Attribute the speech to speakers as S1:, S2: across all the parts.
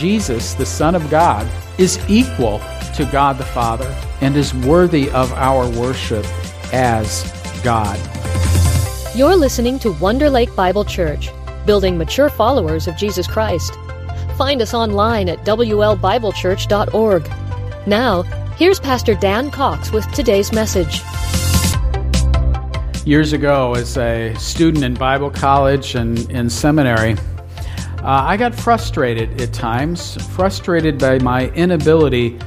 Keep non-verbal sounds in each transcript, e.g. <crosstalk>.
S1: Jesus, the Son of God, is equal to God the Father and is worthy of our worship as God.
S2: You're listening to Wonder Lake Bible Church, building mature followers of Jesus Christ. Find us online at WLBibleChurch.org. Now, here's Pastor Dan Cox with today's message.
S1: Years ago, as a student in Bible college and in seminary, uh, I got frustrated at times, frustrated by my inability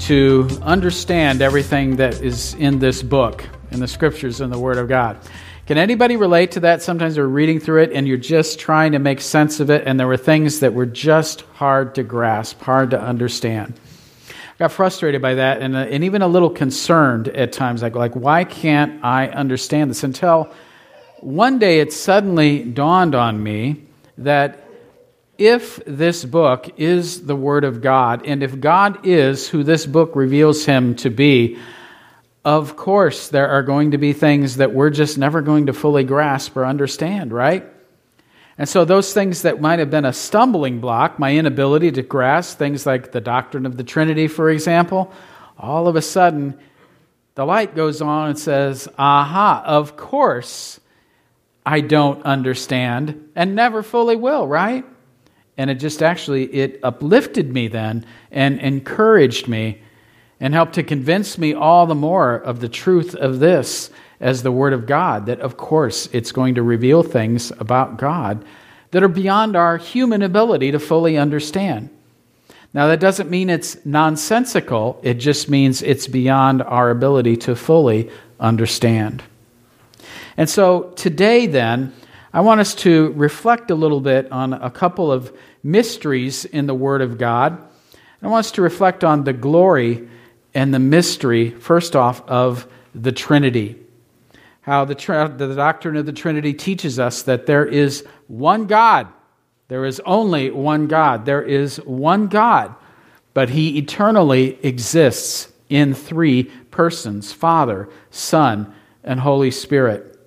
S1: to understand everything that is in this book, in the scriptures, and the Word of God. Can anybody relate to that? Sometimes we're reading through it and you're just trying to make sense of it, and there were things that were just hard to grasp, hard to understand. I got frustrated by that and, uh, and even a little concerned at times. Like, like, why can't I understand this? Until one day it suddenly dawned on me that if this book is the Word of God, and if God is who this book reveals him to be, of course, there are going to be things that we're just never going to fully grasp or understand, right? And so, those things that might have been a stumbling block, my inability to grasp things like the doctrine of the Trinity, for example, all of a sudden, the light goes on and says, Aha, of course, I don't understand and never fully will, right? And it just actually it uplifted me then and encouraged me and helped to convince me all the more of the truth of this as the Word of God, that of course it's going to reveal things about God that are beyond our human ability to fully understand. Now, that doesn't mean it's nonsensical, it just means it's beyond our ability to fully understand. And so today, then, I want us to reflect a little bit on a couple of mysteries in the Word of God. I want us to reflect on the glory and the mystery, first off, of the Trinity. How the, the doctrine of the Trinity teaches us that there is one God. There is only one God. There is one God, but He eternally exists in three persons Father, Son, and Holy Spirit.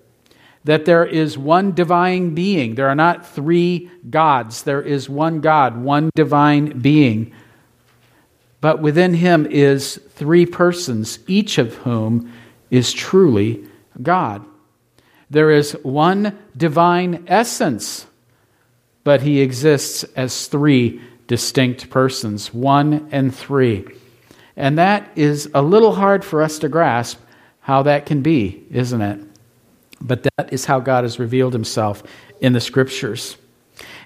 S1: That there is one divine being. There are not three gods. There is one God, one divine being but within him is three persons, each of whom is truly God. There is one divine essence, but he exists as three distinct persons, one and three. And that is a little hard for us to grasp how that can be, isn't it? But that is how God has revealed himself in the scriptures.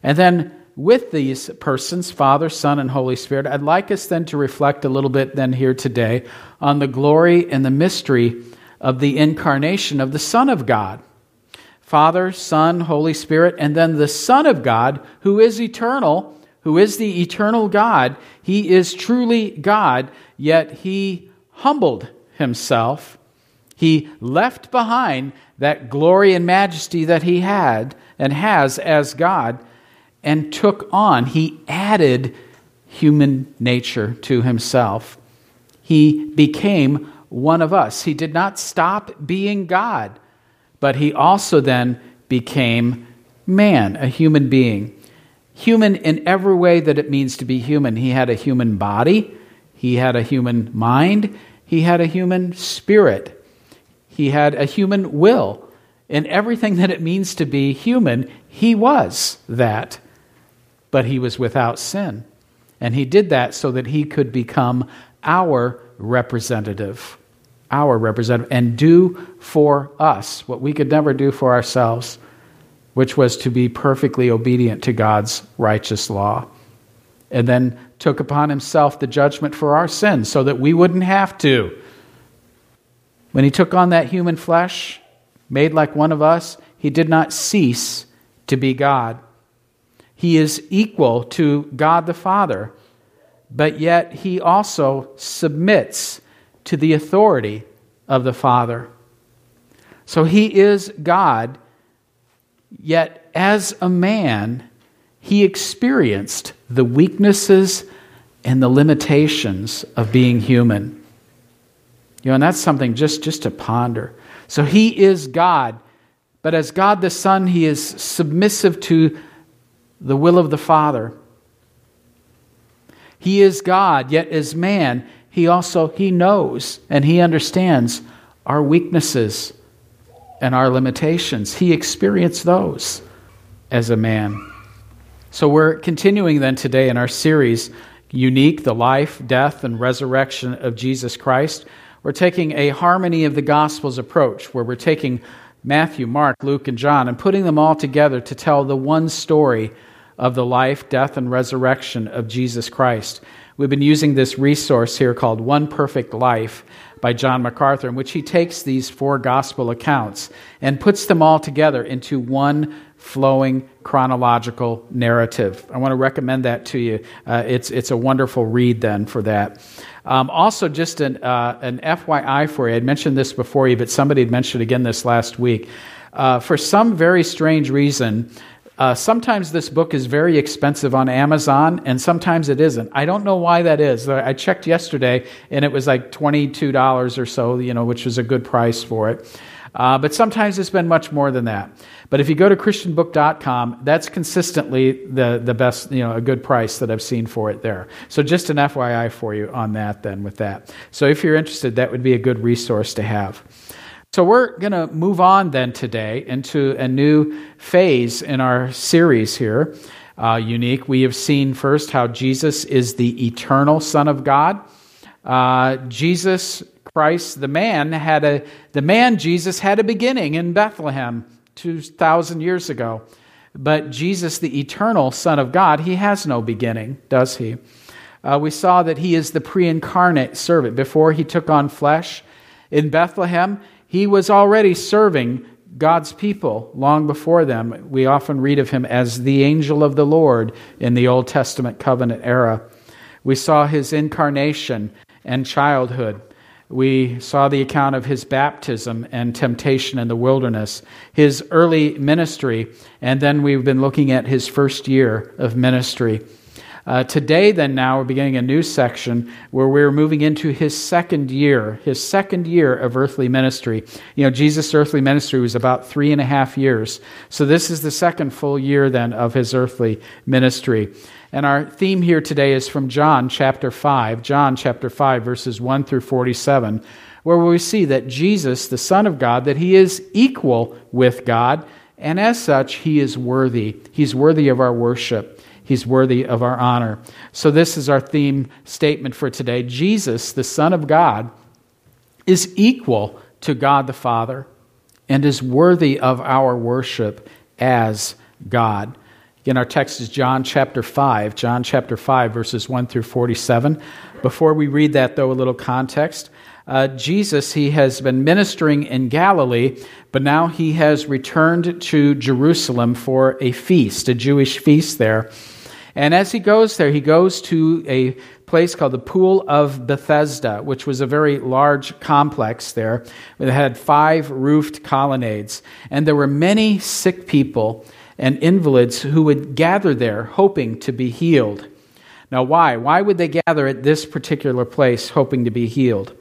S1: And then with these persons, Father, Son, and Holy Spirit, I'd like us then to reflect a little bit then here today on the glory and the mystery of the incarnation of the Son of God. Father, Son, Holy Spirit, and then the Son of God, who is eternal, who is the eternal God. He is truly God, yet he humbled himself. He left behind that glory and majesty that he had and has as God and took on, he added human nature to himself. He became one of us. He did not stop being God, but he also then became man, a human being. Human in every way that it means to be human. He had a human body, he had a human mind, he had a human spirit, he had a human will. In everything that it means to be human, he was that but he was without sin. And he did that so that he could become our representative, our representative, and do for us what we could never do for ourselves, which was to be perfectly obedient to God's righteous law. And then took upon himself the judgment for our sins so that we wouldn't have to. When he took on that human flesh, made like one of us, he did not cease to be God. He is equal to God the Father, but yet he also submits to the authority of the Father. So he is God, yet as a man, he experienced the weaknesses and the limitations of being human. You know, and that's something just, just to ponder. So he is God, but as God the Son, he is submissive to the will of the Father. He is God, yet as man, he also he knows and he understands our weaknesses and our limitations. He experienced those as a man. So we're continuing then today in our series Unique, the life, death, and resurrection of Jesus Christ. We're taking a harmony of the Gospels approach where we're taking Matthew, Mark, Luke, and John and putting them all together to tell the one story of the life, death, and resurrection of Jesus Christ. We've been using this resource here called One Perfect Life by John MacArthur, in which he takes these four gospel accounts and puts them all together into one flowing chronological narrative. I want to recommend that to you. Uh, it's, it's a wonderful read then for that. Um, also, just an, uh, an FYI for you, I'd mentioned this before you, but somebody had mentioned again this last week. Uh, for some very strange reason, uh, sometimes this book is very expensive on Amazon, and sometimes it isn't. I don't know why that is. I checked yesterday, and it was like $22 or so, you know, which was a good price for it. Uh, but sometimes it's been much more than that. But if you go to christianbook.com, that's consistently the, the best, you know, a good price that I've seen for it there. So just an FYI for you on that then with that. So if you're interested, that would be a good resource to have. So we're going to move on then today into a new phase in our series here. Uh, unique. We have seen first how Jesus is the eternal Son of God. Uh, Jesus Christ, the man, had a the man Jesus had a beginning in Bethlehem two thousand years ago, but Jesus, the eternal Son of God, he has no beginning, does he? Uh, we saw that he is the pre-incarnate servant before he took on flesh in Bethlehem. He was already serving God's people long before them. We often read of him as the angel of the Lord in the Old Testament covenant era. We saw his incarnation and childhood. We saw the account of his baptism and temptation in the wilderness, his early ministry, and then we've been looking at his first year of ministry. Uh, today, then, now we're beginning a new section where we're moving into his second year, his second year of earthly ministry. You know, Jesus' earthly ministry was about three and a half years. So, this is the second full year, then, of his earthly ministry. And our theme here today is from John chapter 5, John chapter 5, verses 1 through 47, where we see that Jesus, the Son of God, that he is equal with God, and as such, he is worthy. He's worthy of our worship. He's worthy of our honor. So, this is our theme statement for today. Jesus, the Son of God, is equal to God the Father and is worthy of our worship as God. Again, our text is John chapter 5, John chapter 5, verses 1 through 47. Before we read that, though, a little context. Uh, Jesus, he has been ministering in Galilee, but now he has returned to Jerusalem for a feast, a Jewish feast there. And as he goes there, he goes to a place called the Pool of Bethesda, which was a very large complex there. It had five roofed colonnades. And there were many sick people and invalids who would gather there hoping to be healed. Now, why? Why would they gather at this particular place hoping to be healed?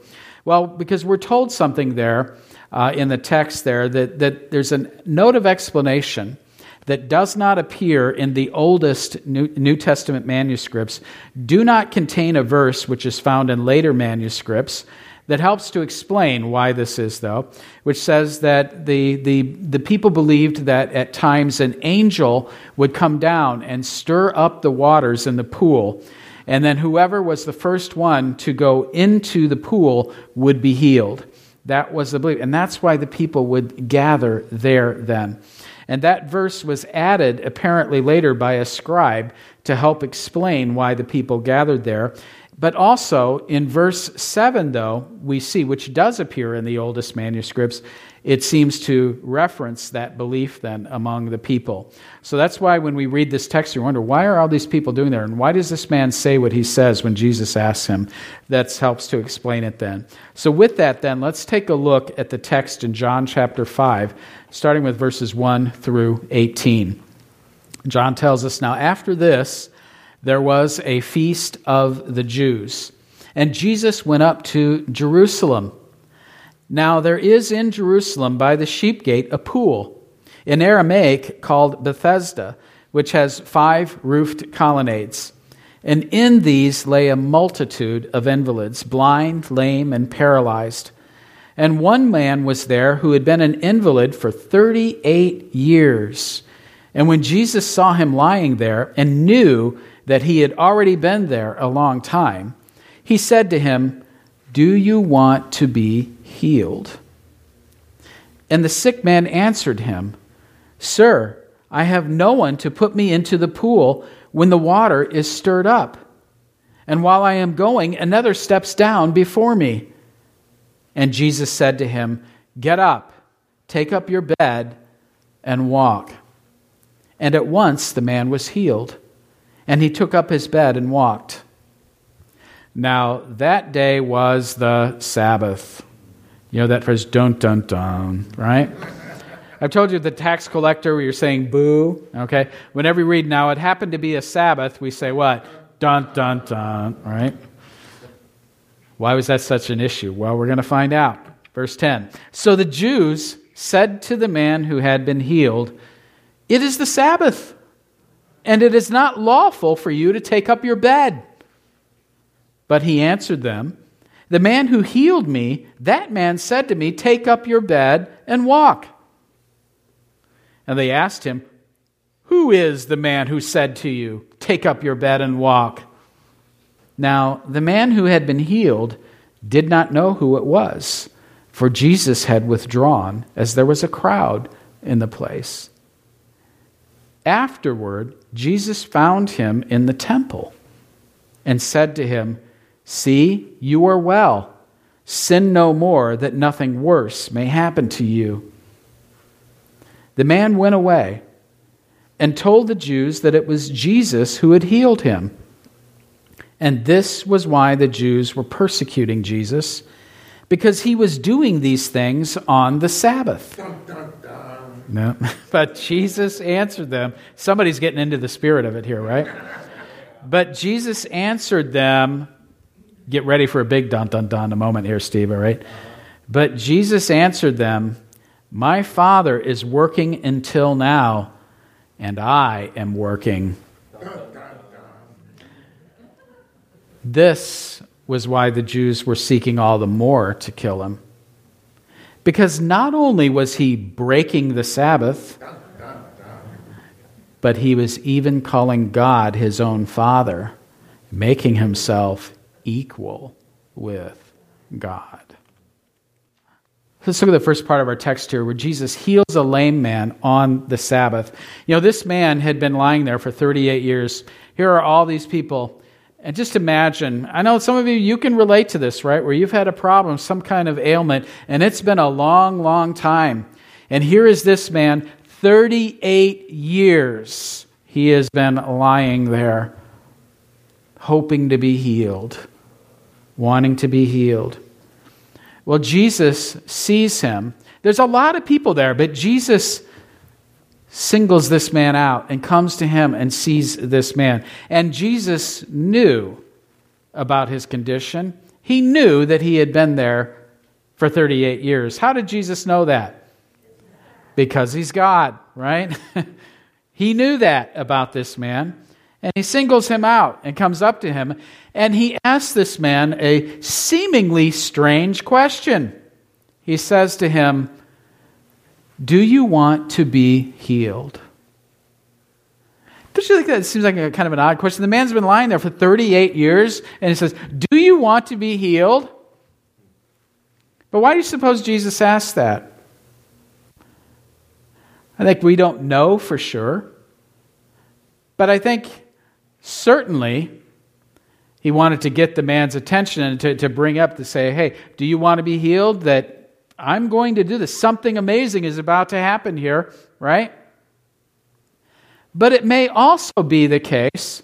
S1: Well, because we're told something there uh, in the text there that, that there's a note of explanation that does not appear in the oldest New, Testament manuscripts do not contain a verse which is found in later manuscripts that helps to explain why this is, though, which says that the, the, the people believed that at times an angel would come down and stir up the waters in the pool, and then whoever was the first one to go into the pool would be healed. That was the belief. And that's why the people would gather there then. And that verse was added apparently later by a scribe to help explain why the people gathered there. But also in verse 7, though, we see, which does appear in the oldest manuscripts, it seems to reference that belief then among the people. So that's why when we read this text, you wonder, why are all these people doing there? And why does this man say what he says when Jesus asks him? That helps to explain it then. So, with that, then, let's take a look at the text in John chapter 5, starting with verses 1 through 18. John tells us, Now after this, there was a feast of the Jews, and Jesus went up to Jerusalem. Now there is in Jerusalem by the sheep gate a pool, in Aramaic called Bethesda, which has five roofed colonnades. and in these lay a multitude of invalids, blind, lame, and paralyzed. And one man was there who had been an invalid for 38 years. And when Jesus saw him lying there and knew that he had already been there a long time, he said to him, Do you want to be healed? And the sick man answered him, Sir, I have no one to put me into the pool when the water is stirred up. And while I am going, another steps down before me. And Jesus said to him, Get up, take up your bed, and walk. And at once the man was healed, and he took up his bed and walked. Now, that day was the Sabbath. You know that phrase, dun dun dun, right? I've told you the tax collector where you're saying boo, okay? Whenever we read now, it happened to be a Sabbath, we say what? Dun, dun, dun, right? Why was that such an issue? Well, we're going to find out. Verse 10. So the Jews said to the man who had been healed, It is the Sabbath, and it is not lawful for you to take up your bed. But he answered them, The man who healed me, that man said to me, Take up your bed and walk. And they asked him, Who is the man who said to you, Take up your bed and walk? Now, the man who had been healed did not know who it was, for Jesus had withdrawn, as there was a crowd in the place. Afterward, Jesus found him in the temple and said to him, See, you are well. Sin no more, that nothing worse may happen to you. The man went away and told the Jews that it was Jesus who had healed him. And this was why the Jews were persecuting Jesus, because he was doing these things on the Sabbath. Dun, dun, dun. No. <laughs> But Jesus answered them. Somebody's getting into the spirit of it here, right? But Jesus answered them. Get ready for a big dun dun dun a moment here, Steve, all right? But Jesus answered them my Father is working until now, and I am working. This was why the Jews were seeking all the more to kill him. Because not only was he breaking the Sabbath, but he was even calling God his own Father, making himself equal with God. Let's look at the first part of our text here where Jesus heals a lame man on the Sabbath. You know, this man had been lying there for 38 years. Here are all these people. And just imagine, I know some of you, you can relate to this, right? Where you've had a problem, some kind of ailment, and it's been a long, long time. And here is this man, 38 years he has been lying there, hoping to be healed, wanting to be healed. Well, Jesus sees him. There's a lot of people there, but Jesus singles this man out and comes to him and sees this man. And Jesus knew about his condition. He knew that he had been there for 38 years. How did Jesus know that? Because he's God, right? <laughs> he knew that about this man. And he singles him out and comes up to him, and he asks this man a seemingly strange question. He says to him, Do you want to be healed? Don't you think that seems like a kind of an odd question? The man's been lying there for 38 years, and he says, Do you want to be healed? But why do you suppose Jesus asked that? I think we don't know for sure. But I think Certainly, he wanted to get the man's attention and to, to bring up to say, hey, do you want to be healed? That I'm going to do this. Something amazing is about to happen here, right? But it may also be the case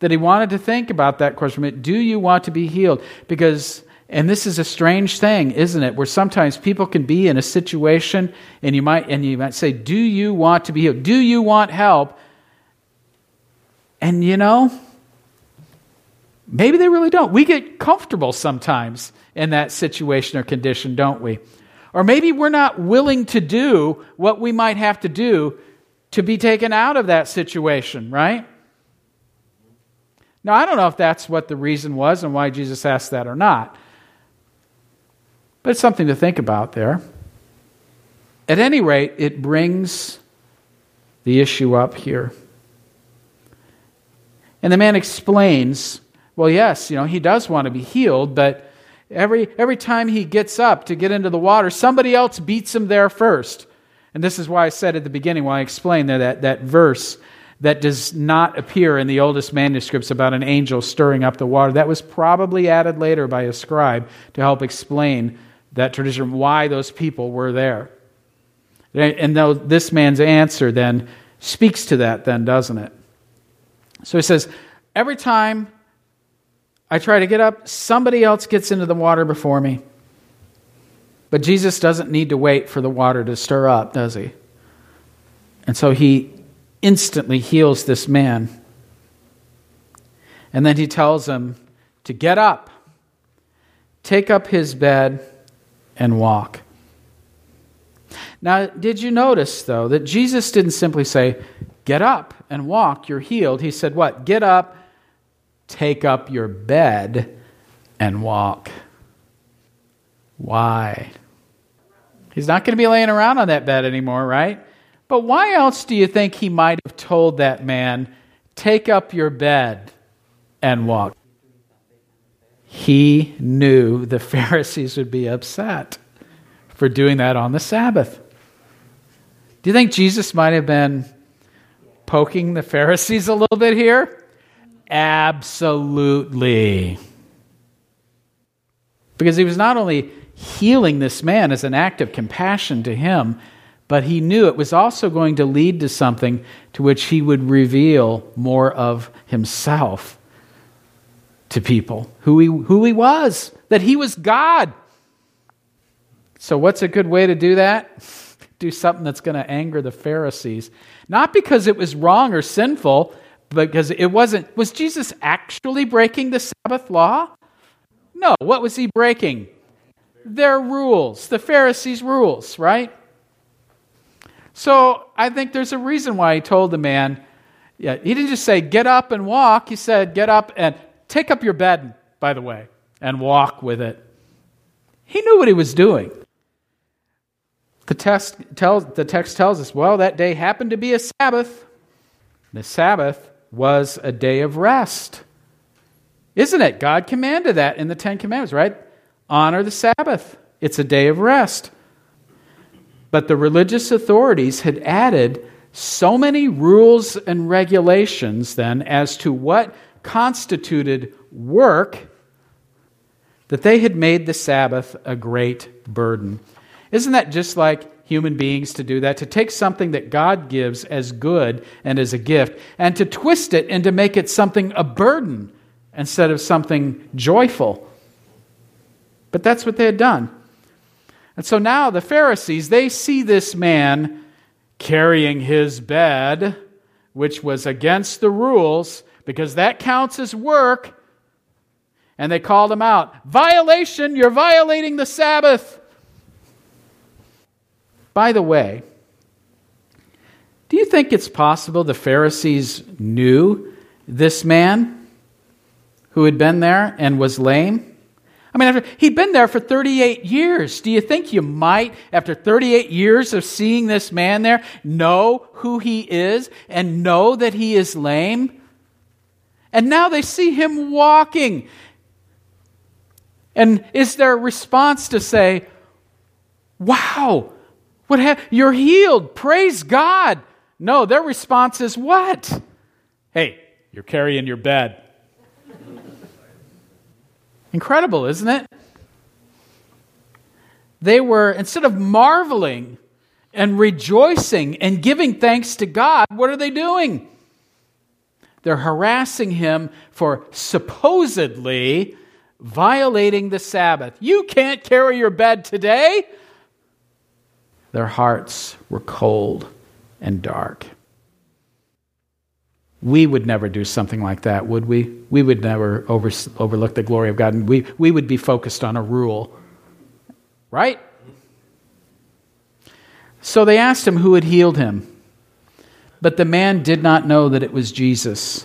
S1: that he wanted to think about that question do you want to be healed? Because, and this is a strange thing, isn't it? Where sometimes people can be in a situation and you might, and you might say, do you want to be healed? Do you want help? And you know, maybe they really don't. We get comfortable sometimes in that situation or condition, don't we? Or maybe we're not willing to do what we might have to do to be taken out of that situation, right? Now, I don't know if that's what the reason was and why Jesus asked that or not, but it's something to think about there. At any rate, it brings the issue up here. And the man explains, well, yes, you know, he does want to be healed, but every, every time he gets up to get into the water, somebody else beats him there first. And this is why I said at the beginning, when I explained there that, that verse that does not appear in the oldest manuscripts about an angel stirring up the water. That was probably added later by a scribe to help explain that tradition, why those people were there. And though this man's answer then speaks to that, then, doesn't it? So he says, Every time I try to get up, somebody else gets into the water before me. But Jesus doesn't need to wait for the water to stir up, does he? And so he instantly heals this man. And then he tells him to get up, take up his bed, and walk. Now, did you notice, though, that Jesus didn't simply say, Get up and walk, you're healed. He said, What? Get up, take up your bed, and walk. Why? He's not going to be laying around on that bed anymore, right? But why else do you think he might have told that man, Take up your bed and walk? He knew the <laughs> Pharisees would be upset for doing that on the Sabbath. Do you think Jesus might have been poking the Pharisees a little bit here? Absolutely. Because he was not only healing this man as an act of compassion to him, but he knew it was also going to lead to something to which he would reveal more of himself to people who he, who he was, that he was God. So, what's a good way to do that? Do something that's going to anger the Pharisees. Not because it was wrong or sinful, but because it wasn't. Was Jesus actually breaking the Sabbath law? No. What was he breaking? Their rules, the Pharisees' rules, right? So I think there's a reason why he told the man, yeah, he didn't just say, get up and walk. He said, get up and take up your bed, by the way, and walk with it. He knew what he was doing. The text, tells, the text tells us, well, that day happened to be a Sabbath. The Sabbath was a day of rest. Isn't it? God commanded that in the Ten Commandments, right? Honor the Sabbath. It's a day of rest. But the religious authorities had added so many rules and regulations then as to what constituted work that they had made the Sabbath a great burden. Isn't that just like human beings to do that? To take something that God gives as good and as a gift and to twist it and to make it something a burden instead of something joyful. But that's what they had done. And so now the Pharisees, they see this man carrying his bed, which was against the rules, because that counts as work. And they called him out Violation, you're violating the Sabbath. By the way, do you think it's possible the Pharisees knew this man who had been there and was lame? I mean, after, he'd been there for 38 years. Do you think you might, after 38 years of seeing this man there, know who he is and know that he is lame? And now they see him walking. And is their response to say, Wow, what ha- you're healed, praise God? No, their response is what? Hey, you're carrying your bed. Incredible, isn't it? They were, instead of marveling and rejoicing and giving thanks to God, what are they doing? They're harassing him for supposedly violating the Sabbath. You can't carry your bed today. Their hearts were cold and dark. We would never do something like that, would we? We would never over, overlook the glory of God, and we, we would be focused on a rule. Right? So they asked him who had healed him. But the man did not know that it was Jesus.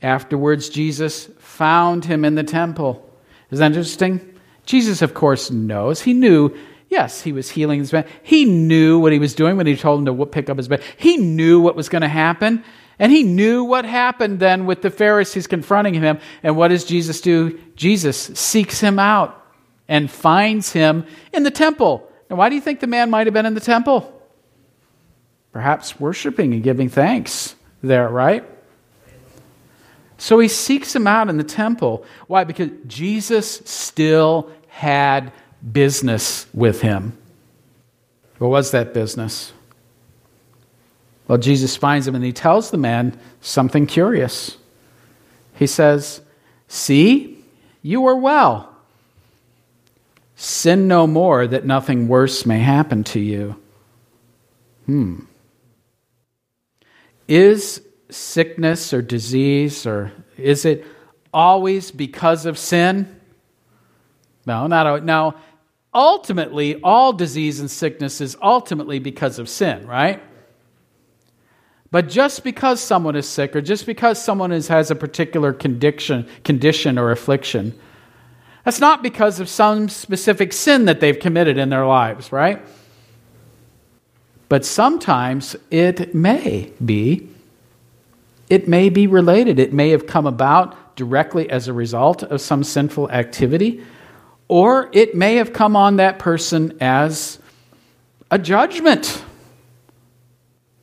S1: Afterwards, Jesus found him in the temple. Is that interesting? Jesus, of course, knows. He knew, yes, he was healing this man. He knew what he was doing when he told him to pick up his bed. He knew what was going to happen. And he knew what happened then with the Pharisees confronting him. And what does Jesus do? Jesus seeks him out and finds him in the temple. Now, why do you think the man might have been in the temple? Perhaps worshiping and giving thanks there, right? So he seeks him out in the temple. Why? Because Jesus still had business with him. What was that business? Well, Jesus finds him and he tells the man something curious. He says, See, you are well. Sin no more that nothing worse may happen to you. Hmm. Is sickness or disease, or is it always because of sin? No, not now. Ultimately, all disease and sickness is ultimately because of sin, right? But just because someone is sick, or just because someone is, has a particular condition, condition or affliction, that's not because of some specific sin that they've committed in their lives, right? But sometimes it may be it may be related. It may have come about directly as a result of some sinful activity, or it may have come on that person as a judgment.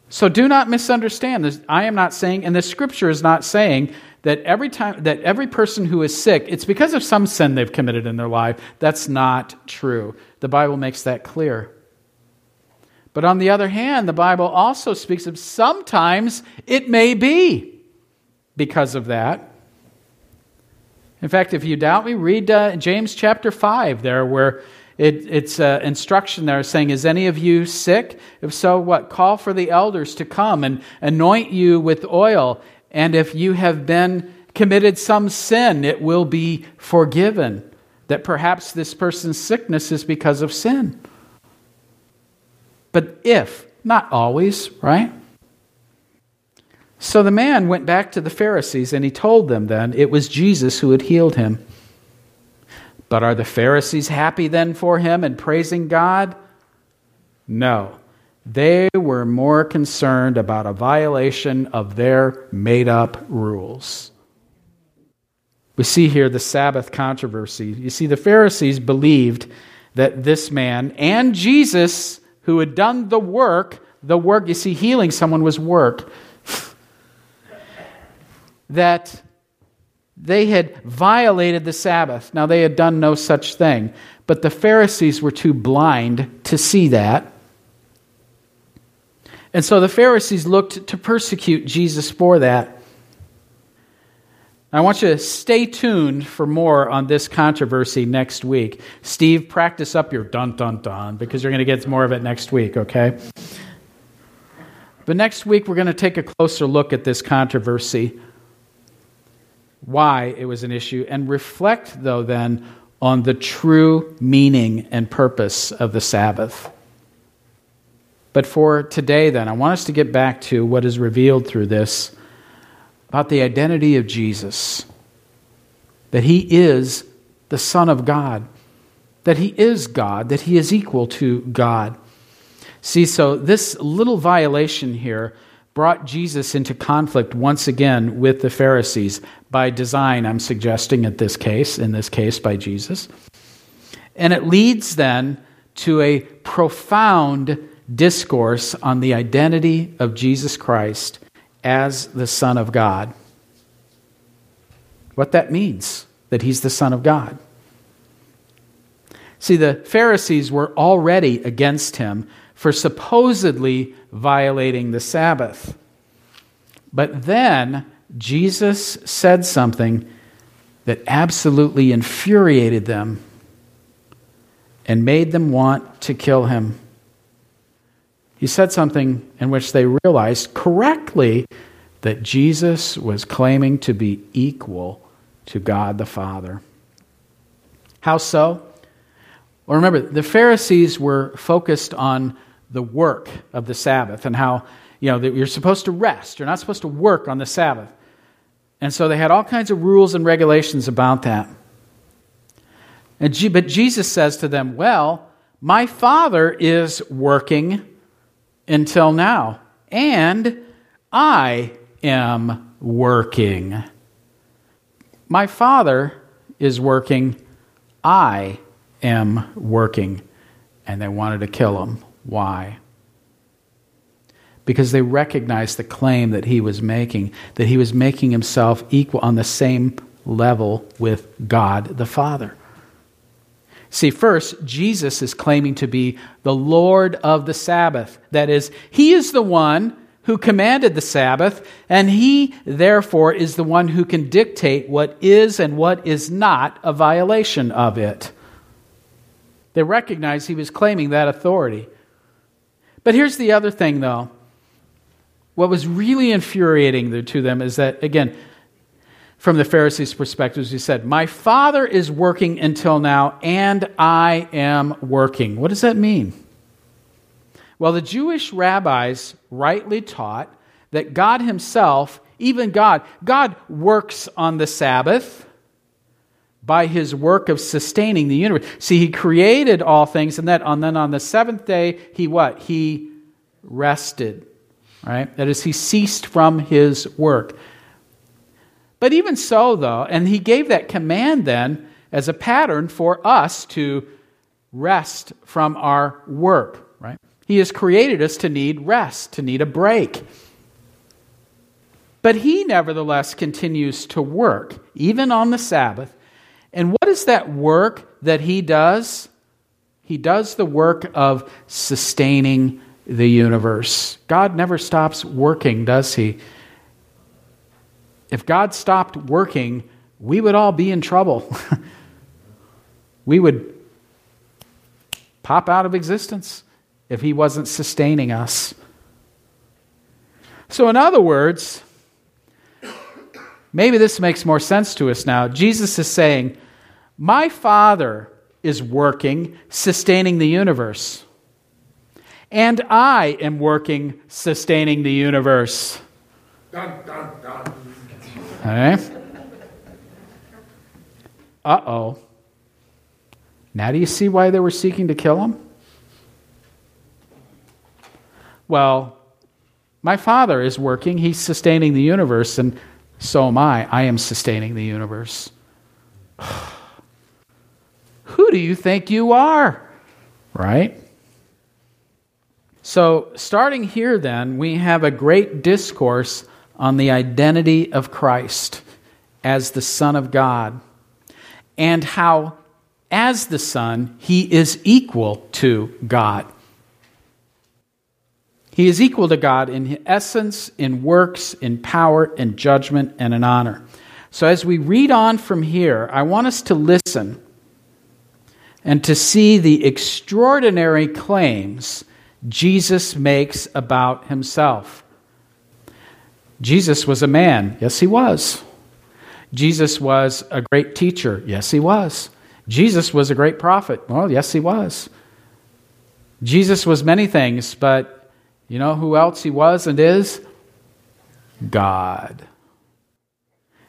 S1: So do not misunderstand this. I am not saying, and the scripture is not saying that every time that every person who is sick, it's because of some sin they've committed in their life. That's not true. The Bible makes that clear. But on the other hand, the Bible also speaks of sometimes it may be because of that. In fact, if you doubt me, read uh, James chapter 5 there, where it, it's uh, instruction there saying, Is any of you sick? If so, what? Call for the elders to come and anoint you with oil. And if you have been committed some sin, it will be forgiven. That perhaps this person's sickness is because of sin. But if, not always, right? So the man went back to the Pharisees and he told them then it was Jesus who had healed him. But are the Pharisees happy then for him and praising God? No. They were more concerned about a violation of their made up rules. We see here the Sabbath controversy. You see, the Pharisees believed that this man and Jesus who had done the work, the work, you see, healing someone was work, that they had violated the Sabbath. Now, they had done no such thing, but the Pharisees were too blind to see that. And so the Pharisees looked to persecute Jesus for that. I want you to stay tuned for more on this controversy next week. Steve, practice up your dun dun dun because you're going to get more of it next week, okay? But next week, we're going to take a closer look at this controversy, why it was an issue, and reflect, though, then, on the true meaning and purpose of the Sabbath. But for today, then, I want us to get back to what is revealed through this about the identity of Jesus that he is the Son of God, that he is God, that he is equal to God. See, so this little violation here brought Jesus into conflict once again with the Pharisees by design, I'm suggesting at this case, in this case by Jesus. And it leads then to a profound discourse on the identity of Jesus Christ as the Son of God. What that means, that he's the Son of God. See, the Pharisees were already against him for supposedly violating the Sabbath. But then Jesus said something that absolutely infuriated them and made them want to kill him he said something in which they realized correctly that Jesus was claiming to be equal to God the Father. How so? Well, remember, the Pharisees were focused on the work of the Sabbath and how, you know, that you're supposed to rest. You're not supposed to work on the Sabbath. And so they had all kinds of rules and regulations about that. And, but Jesus says to them, Well, my Father is working until now, and I am working. My Father is working, I am working. And they wanted to kill him. Why? Because they recognized the claim that he was making, that he was making himself equal on the same level with God the Father. See, first, Jesus is claiming to be the Lord of the Sabbath. That is, He is the one who commanded the Sabbath, and He, therefore, is the one who can dictate what is and what is not a violation of it. They recognize He was claiming that authority. But here's the other thing, though. What was really infuriating to them is that, again, from the Pharisees' perspective, he said, My Father is working until now, and I am working. What does that mean? Well, the Jewish rabbis rightly taught that God Himself, even God, God works on the Sabbath by His work of sustaining the universe. See, He created all things, and and then on the seventh day, He what? He rested. Right? That is, He ceased from His work. But even so, though, and he gave that command then as a pattern for us to rest from our work, right? He has created us to need rest, to need a break. But he nevertheless continues to work, even on the Sabbath. And what is that work that he does? He does the work of sustaining the universe. God never stops working, does he? if God stopped working, we would all be in trouble. <laughs> we would pop out of existence if He wasn't sustaining us. So, in other words, maybe this makes more sense to us now. Jesus is saying, My Father is working, sustaining the universe. And I am working, sustaining the universe. Dun, dun, dun. Uh oh. Now, do you see why they were seeking to kill him? Well, my Father is working, He's sustaining the universe, and so am I. I am sustaining the universe. <sighs> Who do you think you are? Right? So, starting here, then, we have a great discourse on the identity of Christ as the Son of God and how, as the Son, he is equal to God. He is equal to God in essence, in works, in power, in judgment, and in honor. So, as we read on from here, I want us to listen and to see the extraordinary claims Jesus makes about himself. Jesus was a man. Yes, he was. Jesus was a great teacher. Yes, he was. Jesus was a great prophet. Well, yes, he was. Jesus was many things, but you know who else he was and is? God.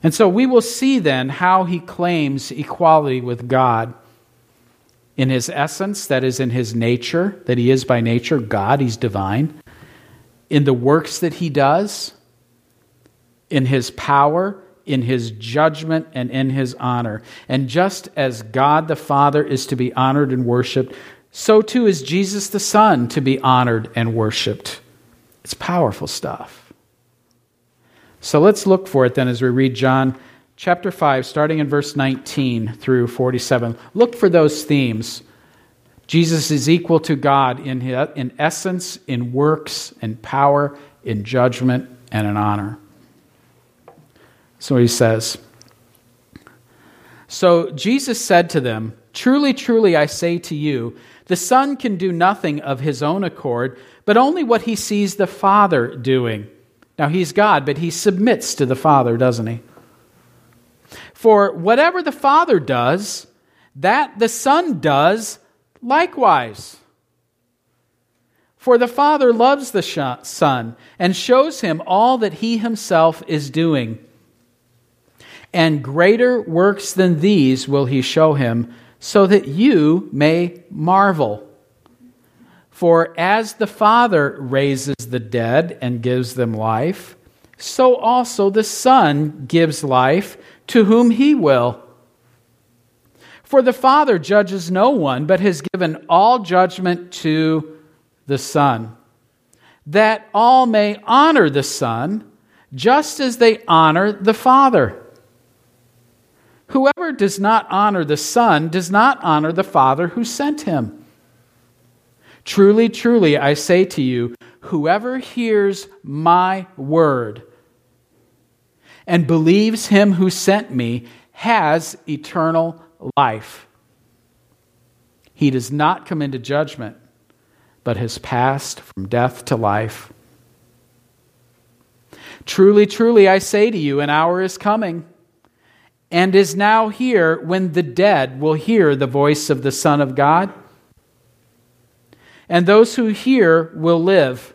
S1: And so we will see then how he claims equality with God in his essence, that is, in his nature, that he is by nature God, he's divine, in the works that he does in his power, in his judgment, and in his honor. And just as God the Father is to be honored and worshiped, so too is Jesus the Son to be honored and worshiped. It's powerful stuff. So let's look for it then as we read John chapter 5, starting in verse 19 through 47. Look for those themes. Jesus is equal to God in, in essence, in works, in power, in judgment, and in honor. So he says. So Jesus said to them, Truly, truly, I say to you, the Son can do nothing of his own accord, but only what he sees the Father doing. Now, he's God, but he submits to the Father, doesn't he? For whatever the Father does, that the Son does likewise. For the Father loves the Son and shows him all that he himself is doing. And greater works than these will he show him, so that you may marvel. For as the Father raises the dead and gives them life, so also the Son gives life to whom he will. For the Father judges no one, but has given all judgment to the Son, that all may honor the Son just as they honor the Father. Whoever does not honor the Son does not honor the Father who sent him. Truly, truly, I say to you, whoever hears my word and believes him who sent me has eternal life. He does not come into judgment, but has passed from death to life. Truly, truly, I say to you, an hour is coming and is now here when the dead will hear the voice of the Son of God. And those who hear will live.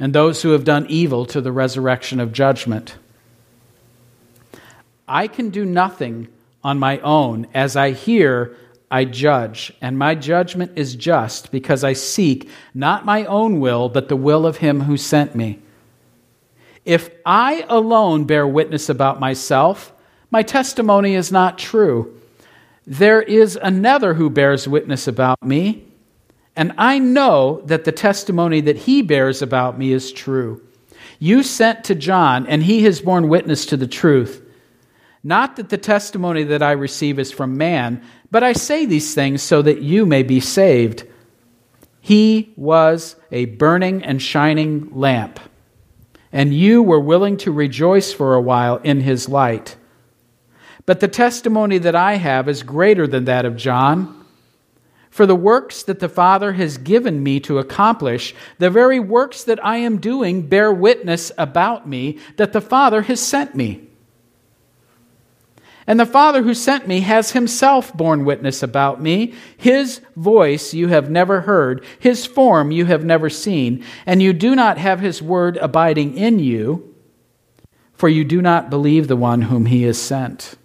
S1: and those who have done evil to the resurrection of judgment. I can do nothing on my own. As I hear, I judge, and my judgment is just because I seek not my own will, but the will of him who sent me. If I alone bear witness about myself, my testimony is not true. There is another who bears witness about me, and I know that the testimony that he bears about me is true. You sent to John, and he has borne witness to the truth. Not that the testimony that I receive is from man, but I say these things so that you may be saved. He was a burning and shining lamp and you were willing to rejoice for a while in his light. But the testimony that I have is greater than that of John. For the works that the Father has given me to accomplish, the very works that I am doing, bear witness about me that the Father has sent me. And the Father who sent me has himself borne witness about me. His voice you have never heard, his form you have never seen, and you do not have his word abiding in you, for you do not believe the one whom he has sent.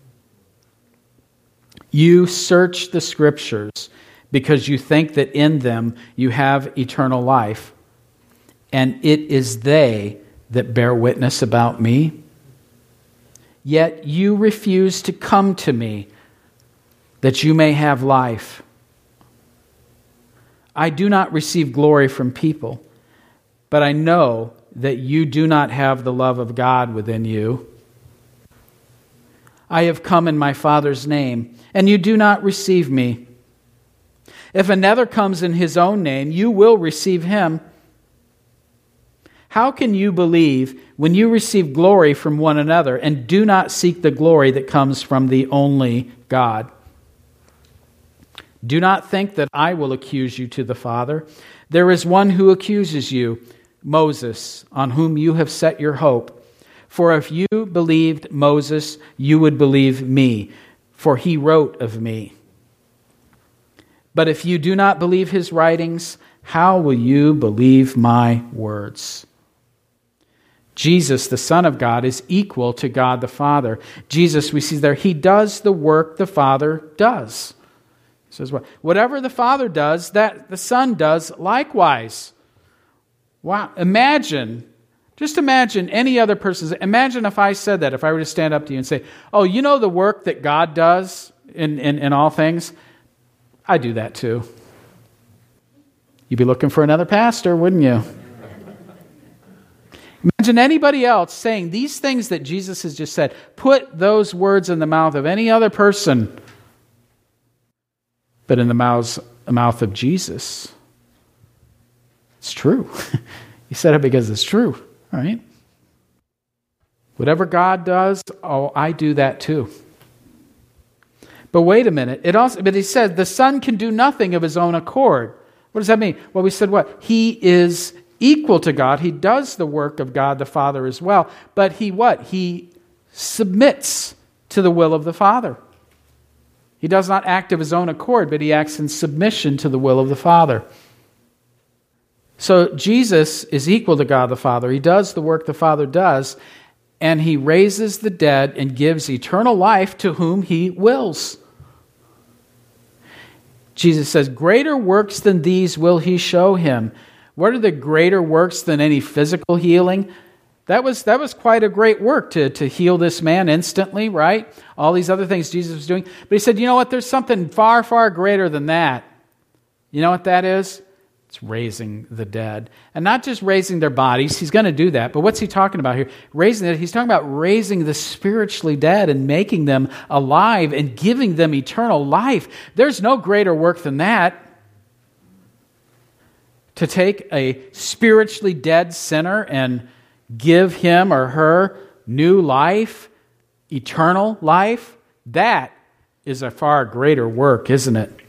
S1: You search the scriptures because you think that in them you have eternal life, and it is they that bear witness about me yet you refuse to come to me that you may have life. I do not receive glory from people, but I know that you do not have the love of God within you. I have come in my Father's name, and you do not receive me. If another comes in his own name, you will receive him. How can you believe when you receive glory from one another and do not seek the glory that comes from the only God? Do not think that I will accuse you to the Father. There is one who accuses you, Moses, on whom you have set your hope. For if you believed Moses, you would believe me, for he wrote of me. But if you do not believe his writings, how will you believe my words? Jesus, the Son of God, is equal to God the Father. Jesus, we see there, he does the work the Father does. He says, whatever the Father does, that the Son does likewise. Wow. Imagine, just imagine any other person. Imagine if I said that, if I were to stand up to you and say, Oh, you know the work that God does in, in, in all things? I do that too. You'd be looking for another pastor, wouldn't you? Imagine anybody else saying these things that Jesus has just said. Put those words in the mouth of any other person, but in the mouth of Jesus. It's true. <laughs> he said it because it's true, right? Whatever God does, oh, I do that too. But wait a minute. It also, but he said the Son can do nothing of his own accord. What does that mean? Well, we said what? He is equal to God. He does the work of God the Father as well. But he what? He submits to the will of the Father. He does not act of his own accord, but he acts in submission to the will of the Father. So Jesus is equal to God the Father. He does the work the Father does, and he raises the dead and gives eternal life to whom he wills. Jesus says, Greater works than these will he show him. What are the greater works than any physical healing? That was, that was quite a great work to, to heal this man instantly, right? All these other things Jesus was doing. But he said, you know what? There's something far, far greater than that. You know what that is? It's raising the dead. And not just raising their bodies, he's going to do that. But what's he talking about here? Raising it, he's talking about raising the spiritually dead and making them alive and giving them eternal life. There's no greater work than that. To take a spiritually dead sinner and give him or her new life, eternal life, that is a far greater work, isn't it?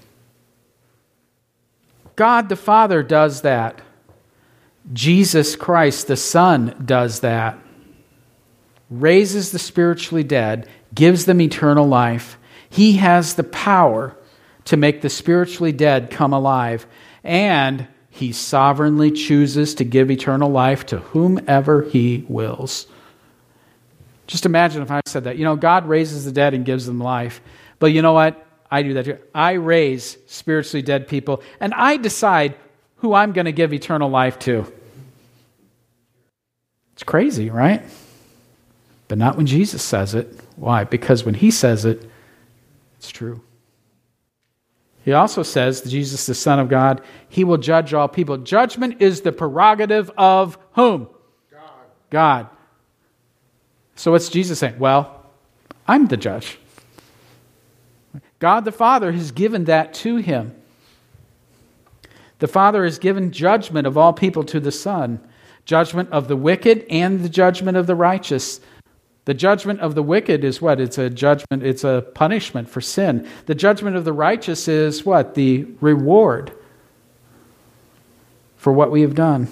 S1: God the Father does that. Jesus Christ the Son does that. Raises the spiritually dead, gives them eternal life. He has the power to make the spiritually dead come alive. And he sovereignly chooses to give eternal life to whomever he wills. Just imagine if I said that. You know, God raises the dead and gives them life. But you know what? I do that too. I raise spiritually dead people, and I decide who I'm going to give eternal life to. It's crazy, right? But not when Jesus says it. Why? Because when he says it, it's true. He also says, Jesus, the Son of God, he will judge all people. Judgment is the prerogative of whom? God. God. So what's Jesus saying? Well, I'm the judge. God the Father has given that to him. The Father has given judgment of all people to the Son judgment of the wicked and the judgment of the righteous. The judgment of the wicked is what? It's a judgment, it's a punishment for sin. The judgment of the righteous is what? The reward for what we have done.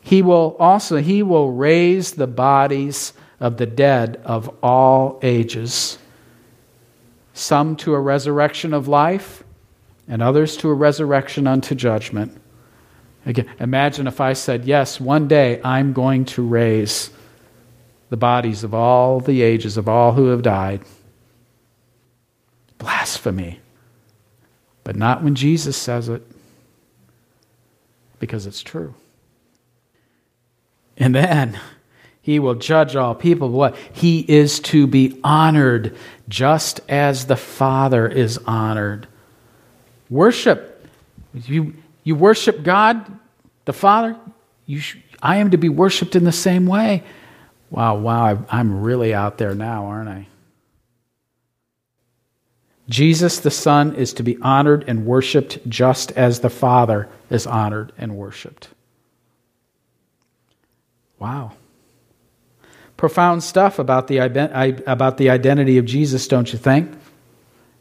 S1: He will also he will raise the bodies of the dead of all ages some to a resurrection of life, and others to a resurrection unto judgment. Again, imagine if I said, Yes, one day I'm going to raise the bodies of all the ages of all who have died. Blasphemy. But not when Jesus says it, because it's true. And then he will judge all people. What? He is to be honored just as the Father is honored. Worship. You, you worship God, the Father. You sh- I am to be worshiped in the same way. Wow, wow, I'm really out there now, aren't I? Jesus the Son is to be honored and worshiped just as the Father is honored and worshiped. Wow profound stuff about the, about the identity of Jesus, don't you think?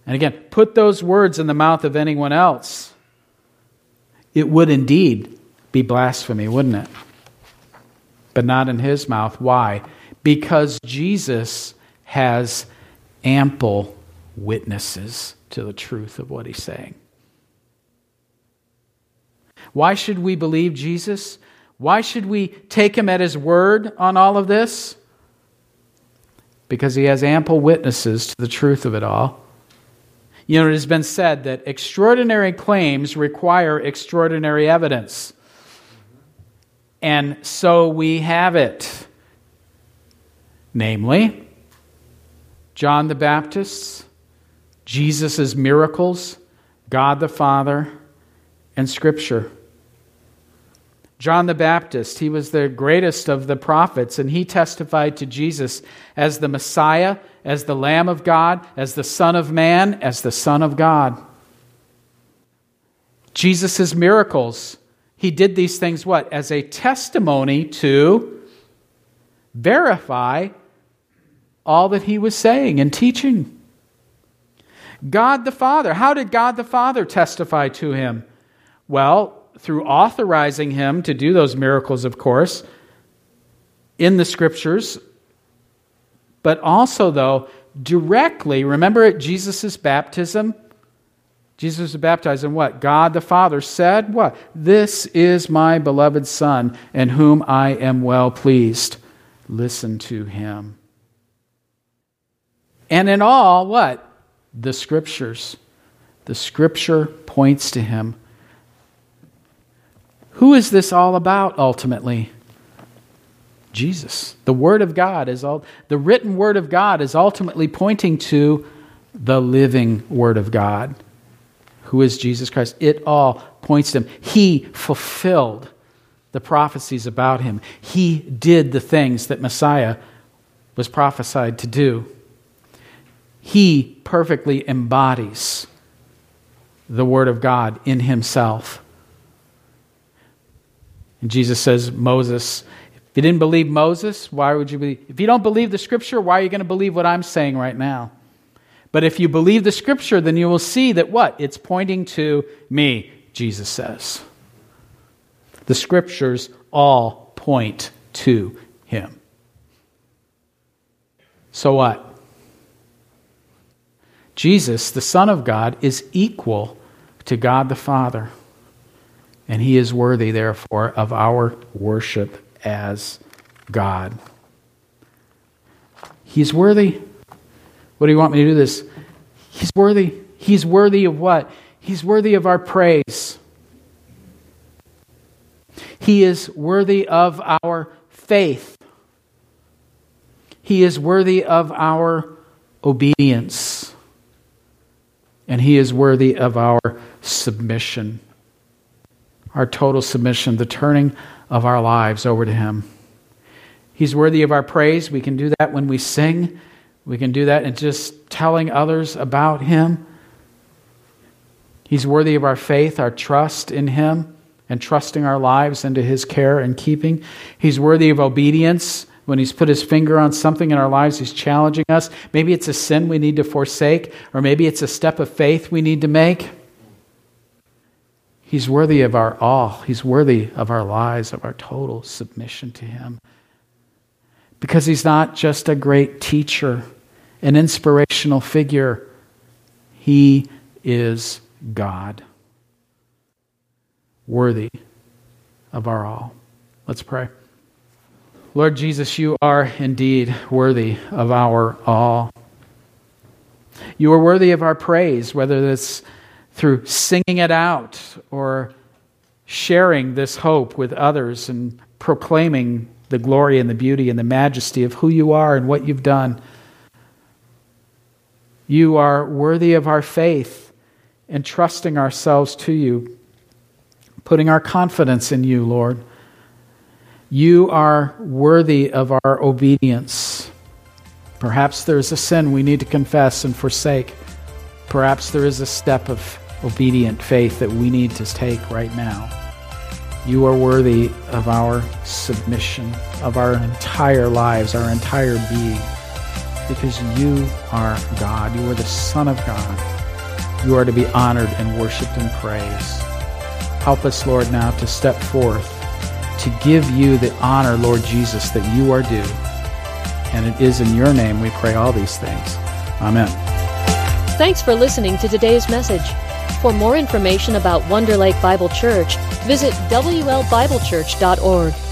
S1: And again, put those words in the mouth of anyone else. It would indeed be blasphemy, wouldn't it? But not in his mouth. Why? Because Jesus has ample witnesses to the truth of what he's saying. Why should we believe Jesus? Why should we take him at his word on all of this? Because he has ample witnesses to the truth of it all. You know, it has been said that extraordinary claims require extraordinary evidence. And so we have it. Namely, John the Baptist, Jesus' miracles, God the Father, and Scripture. John the Baptist, he was the greatest of the prophets, and he testified to Jesus as the Messiah, as the Lamb of God, as the Son of Man, as the Son of God. Jesus' miracles, he did these things what? As a testimony to verify all that he was saying and teaching. God the Father. How did God the Father testify to him? Well, through authorizing him to do those miracles, of course, in the scriptures, but also, though, directly. Remember at Jesus' baptism? Jesus was baptized in what? God the Father said, What? This is my beloved Son, in whom I am well pleased. Listen to him. And in all, what? The scriptures. The scripture points to him. Who is this all about ultimately? Jesus. The Word of God is all, the written Word of God is ultimately pointing to the living Word of God who is Jesus Christ. It all points to him. He fulfilled the prophecies about him, he did the things that Messiah was prophesied to do. He perfectly embodies the Word of God in himself. And Jesus says, Moses, if you didn't believe Moses, why would you believe? If you don't believe the Scripture, why are you going to believe what I'm saying right now? But if you believe the scripture, then you will see that what? It's pointing to me, Jesus says. The scriptures all point to him. So what? Jesus, the Son of God, is equal to God the Father. And he is worthy, therefore, of our worship as God. He's worthy what do you want me to do this? He's worthy. He's worthy of what? He's worthy of our praise. He is worthy of our faith. He is worthy of our obedience. And He is worthy of our submission, our total submission, the turning of our lives over to Him. He's worthy of our praise. We can do that when we sing. We can do that in just telling others about Him. He's worthy of our faith, our trust in Him, and trusting our lives into His care and keeping. He's worthy of obedience. When He's put His finger on something in our lives, He's challenging us. Maybe it's a sin we need to forsake, or maybe it's a step of faith we need to make. He's worthy of our all. He's worthy of our lives, of our total submission to Him. Because He's not just a great teacher an inspirational figure. He is God, worthy of our all. Let's pray. Lord Jesus, you are indeed worthy of our all. You are worthy of our praise, whether it's through singing it out or sharing this hope with others and proclaiming the glory and the beauty and the majesty of who you are and what you've done. You are worthy of our faith and trusting ourselves to you, putting our confidence in you, Lord. You are worthy of our obedience. Perhaps there is a sin we need to confess and forsake. Perhaps there is a step of obedient faith that we need to take right now. You are worthy of our submission, of our entire lives, our entire being because you are God. You are the Son of God. You are to be honored and worshiped and praised. Help us, Lord, now to step forth to give you the honor, Lord Jesus, that you are due. And it is in your name we pray all these things. Amen.
S2: Thanks for listening to today's message. For more information about Wonder Lake Bible Church, visit WLBibleChurch.org.